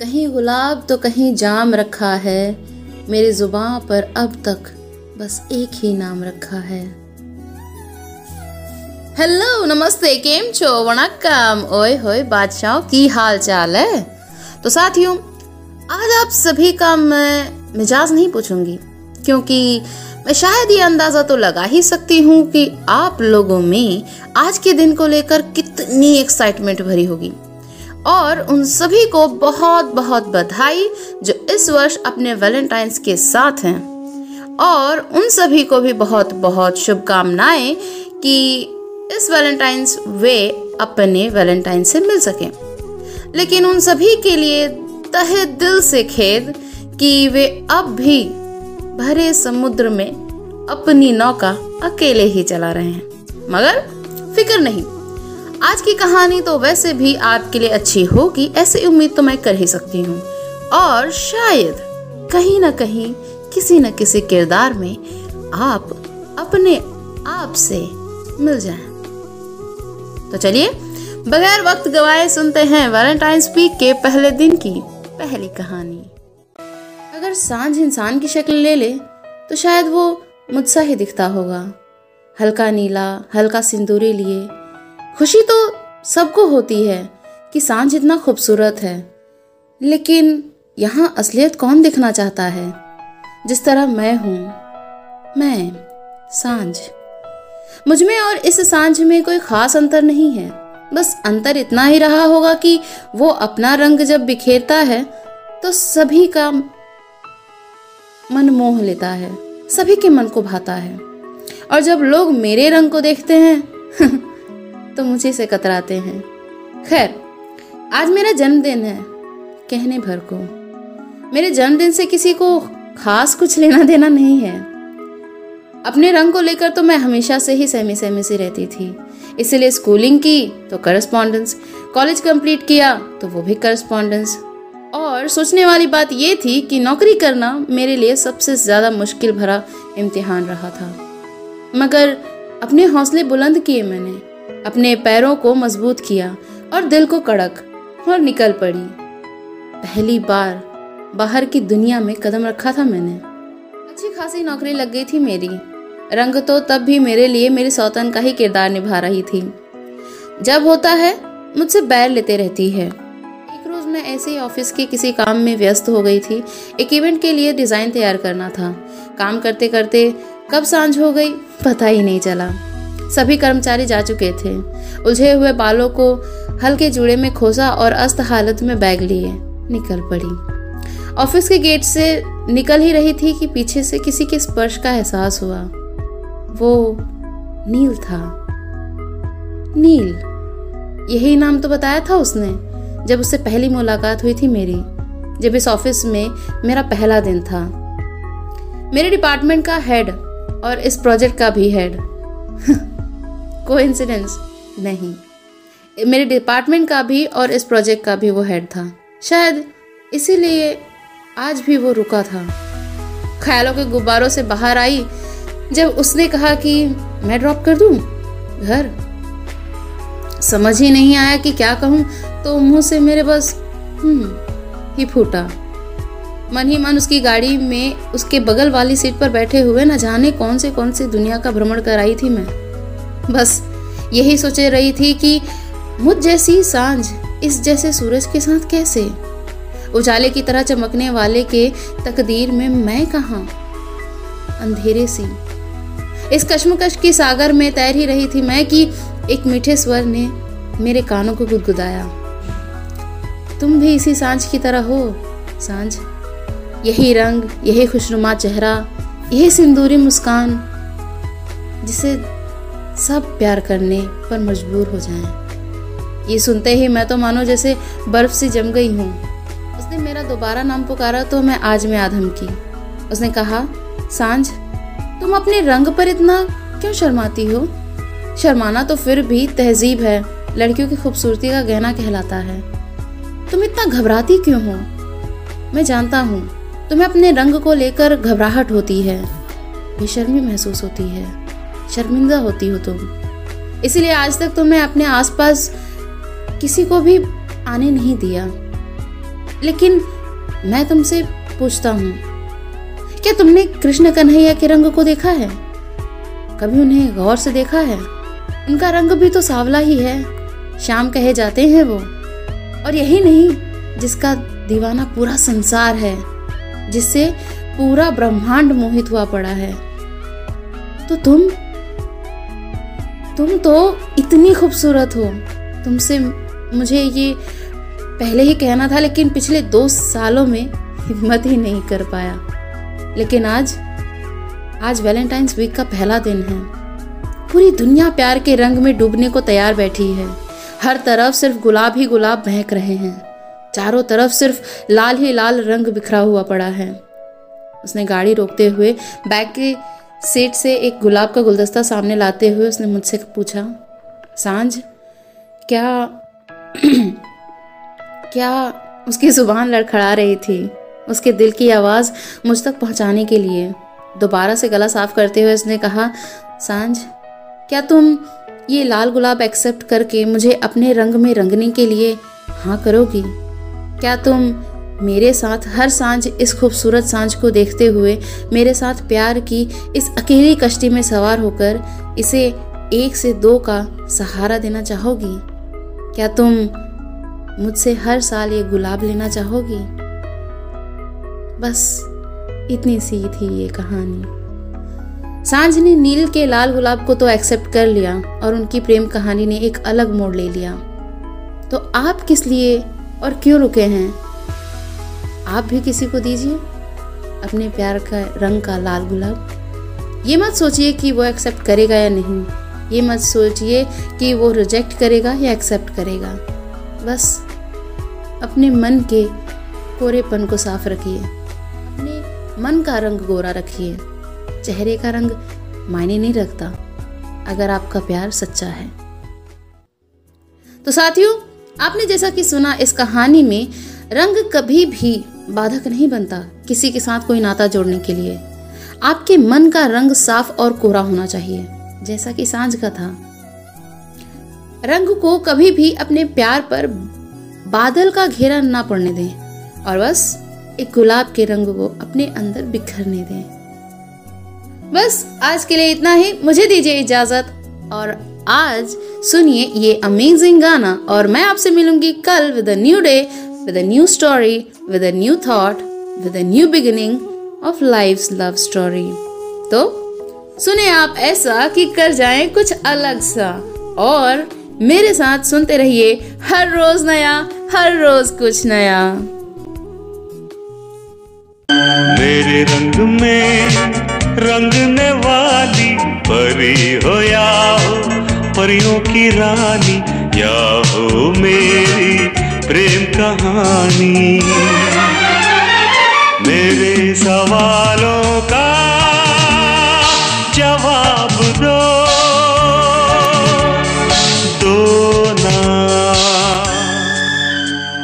कहीं गुलाब तो कहीं जाम रखा है। मेरी ज़ुबान पर अब तक बस एक ही नाम रखा है। हेलो नमस्ते, केम छो? वणक्कम। ओए होए, बादशाह, की हाल चाल है? तो साथियों, आज आप सभी का मैं मिजाज नहीं पूछूँगी, क्योंकि मैं शायद ये अंदाज़ा तो लगा ही सकती हूँ कि आप लोगों में आज के दिन को लेकर कितनी एक्साइटमेंट भरी होगी। और उन सभी को बहुत बहुत बधाई जो इस वर्ष अपने वैलेंटाइंस के साथ हैं। और उन सभी को भी बहुत बहुत शुभकामनाएँ कि इस वैलेंटाइंस वे अपने वैलेंटाइन से मिल सके। लेकिन उन सभी के लिए तहे दिल से खेद कि वे अब भी भरे समुद्र में अपनी नौका अकेले ही चला रहे हैं। मगर फ़िक्र नहीं। आज की कहानी तो वैसे भी आपके लिए अच्छी होगी, ऐसी उम्मीद तो मैं कर ही सकती हूँ। और शायद कहीं ना कहीं, किसी न किसी किरदार में आप अपने आप से मिल जाएँ। तो चलिए, बगैर वक्त गवाए सुनते हैं वैलेंटाइंस वीक के पहले दिन की पहली कहानी। अगर साँझ इंसान की शक्ल ले ले तो शायद वो मुझसा ही दिखता होगा। हल्का नीला, हल्का सिंदूरी लिए खुशी तो सबको होती है कि साँझ इतना खूबसूरत है। लेकिन यहाँ असलियत कौन दिखना चाहता है? जिस तरह मैं हूँ, मैं साँझ। मुझमें और इस साँझ में कोई खास अंतर नहीं है। बस अंतर इतना ही रहा होगा कि वो अपना रंग जब बिखेरता है तो सभी का मन मोह लेता है, सभी के मन को भाता है। और जब लोग मेरे रंग को देखते हैं तो मुझे से कतराते हैं। खैर, आज मेरा जन्मदिन है, कहने भर को। मेरे जन्मदिन से किसी को खास कुछ लेना देना नहीं है। अपने रंग को लेकर तो मैं हमेशा से ही सहमी सहमी सी रहती थी। इसलिए स्कूलिंग की तो करस्पॉन्डेंस कॉलेज कंप्लीट किया तो वो भी करस्पॉन्डेंस और सोचने वाली बात ये थी कि नौकरी करना मेरे लिए सबसे ज़्यादा मुश्किल भरा इम्तिहान रहा था। मगर अपने हौसले बुलंद किए मैंने। अपने पैरों को मज़बूत किया और दिल को कड़क और निकल पड़ी। पहली बार बाहर की दुनिया में कदम रखा था मैंने। अच्छी खासी नौकरी लग गई थी मेरी। रंग तो तब भी मेरे लिए मेरी सौतन का ही किरदार निभा रही थी। जब होता है, मुझसे बैर लेते रहती है। एक रोज मैं ऐसे ही ऑफ़िस के किसी काम में व्यस्त हो गई थी। एक इवेंट के लिए डिज़ाइन तैयार करना था। काम करते करते कब साँझ हो गई, पता ही नहीं चला। सभी कर्मचारी जा चुके थे। उलझे हुए बालों को हल्के जूड़े में खोसा और अस्त हालत में बैग लिए, निकल पड़ी। ऑफ़िस के गेट से निकल ही रही थी कि पीछे से किसी के स्पर्श का एहसास हुआ। वो नील था। नील? यही नाम तो बताया था उसने, जब उससे पहली मुलाकात हुई थी मेरी, जब इस ऑफ़िस में मेरा पहला दिन था। मेरे डिपार्टमेंट का हेड और इस प्रोजेक्ट का भी हेड। कोइंसिडेंस नहीं। मेरे डिपार्टमेंट का भी और इस प्रोजेक्ट का भी वो हेड था। शायद इसीलिए आज भी वो रुका था। ख्यालों के गुब्बारों से बाहर आई, जब उसने कहा कि मैं ड्रॉप कर दूँ घर? समझ ही नहीं आया कि क्या कहूँ तो मुँह से मेरे बस हम्म ही फूटा। मन ही मन उसकी गाड़ी में उसके बगल वाली सीट पर बैठे हुए न जाने कौन से कौन से दुनिया का भ्रमण कराई थी मैं। बस यही सोचे रही थी कि मुझ जैसी साँझ इस जैसे सूरज के साथ कैसे? उजाले की तरह चमकने वाले के तकदीर में मैं कहा? अंधेरे सी। इस कश्मकश की सागर में तैर ही रही थी मैं कि एक मीठे स्वर ने मेरे कानों को गुदगुदाया। तुम भी इसी साँझ की तरह हो, साँझ। यही रंग, यही खुशनुमा चेहरा, यही सिंदूरी मुस्कान, जिसे सब प्यार करने पर मजबूर हो जाएँ। ये सुनते ही मैं तो मानो जैसे बर्फ़ सी जम गई हूँ। उसने मेरा दोबारा नाम पुकारा तो मैं आज में आधम की। उसने कहा, साँझ, तुम अपने रंग पर इतना क्यों शर्माती हो? शर्माना तो फिर भी तहजीब है, लड़कियों की खूबसूरती का गहना कहलाता है। तुम इतना घबराती क्यों हो? मैं जानता हूँ, तुम्हें अपने रंग को लेकर घबराहट होती है, बेशर्मी महसूस होती है। शर्मिंदा होती हो तुम। इसीलिए आज तक तुमने अपने आसपास किसी को भी आने नहीं दिया। लेकिन मैं तुमसे पूछता हूँ, क्या तुमने कृष्ण कन्हैया के रंग को देखा है? कभी उन्हें गौर से देखा है? उनका रंग भी तो सावला ही है, श्याम कहे जाते हैं वो। और यही नहीं, जिसका दीवाना पूरा संसार है, जिससे पूरा ब्रह्मांड मोहित हुआ पड़ा है। तो तुम तुम तो इतनी खूबसूरत हो। तुमसे मुझे ये पहले ही कहना था, लेकिन पिछले दो सालों में हिम्मत ही नहीं कर पाया। लेकिन आज आज वैलेंटाइंस वीक का पहला दिन है। पूरी दुनिया प्यार के रंग में डूबने को तैयार बैठी है। हर तरफ़ सिर्फ़ गुलाब ही गुलाब बहक रहे हैं। चारों तरफ़ सिर्फ़ लाल ही लाल रंग बिखरा हुआ पड़ा है। उसने गाड़ी रोकते हुए बैग के सीट से एक गुलाब का गुलदस्ता सामने लाते हुए उसने मुझसे पूछा, साँझ, क्या क्या उसकी ज़ुबान लड़खड़ा रही थी? उसके दिल की आवाज़ मुझ तक पहुँचाने के लिए? दोबारा से गला साफ़ करते हुए उसने कहा, साँझ, क्या तुम ये लाल गुलाब एक्सेप्ट करके मुझे अपने रंग में रंगने के लिए हाँ करोगी? क्या तुम मेरे साथ हर साँझ इस खूबसूरत साँझ को देखते हुए, मेरे साथ प्यार की इस अकेली कश्ती में सवार होकर इसे एक से दो का सहारा देना चाहोगी? क्या तुम मुझसे हर साल ये गुलाब लेना चाहोगी? बस इतनी सी थी ये कहानी। साँझ ने नील के लाल गुलाब को तो एक्सेप्ट कर लिया और उनकी प्रेम कहानी ने एक अलग मोड़ ले लिया। तो आप किस लिए और क्यों रुके हैं? आप भी किसी को दीजिए अपने प्यार का रंग का लाल गुलाब। ये मत सोचिए कि वो एक्सेप्ट करेगा या नहीं। ये मत सोचिए कि वो रिजेक्ट करेगा या एक्सेप्ट करेगा। बस अपने मन के कोरेपन को साफ़ रखिए। अपने मन का रंग गोरा रखिए। चेहरे का रंग मायने नहीं रखता, अगर आपका प्यार सच्चा है। तो साथियों, आपने जैसा कि सुना इस कहानी में, रंग कभी भी बाधक नहीं बनता किसी के साथ कोई नाता जोड़ने के लिए। आपके मन का रंग साफ़ और कोरा होना चाहिए, जैसा कि साँझ का था। रंग को कभी भी अपने प्यार पर बादल का घेरा ना पड़ने दें और बस एक गुलाब के रंग को अपने अंदर बिखरने दें। बस आज के लिए इतना ही। मुझे दीजिए इजाज़त और आज सुनिए ये अमेजिंग गाना और मैं आपसे मिलूँगी कल with new day with a new story, with a new thought, with a new beginning of life's love story. तो सुने आप ऐसा कि कर जाए कुछ अलग सा और मेरे साथ सुनते रहिए हर रोज नया हर रोज कुछ नया मेरे रंग में रंगने वाली परी हो या परियों की रानी या हो मेरी प्रेम कहानी। मेरे सवालों का जवाब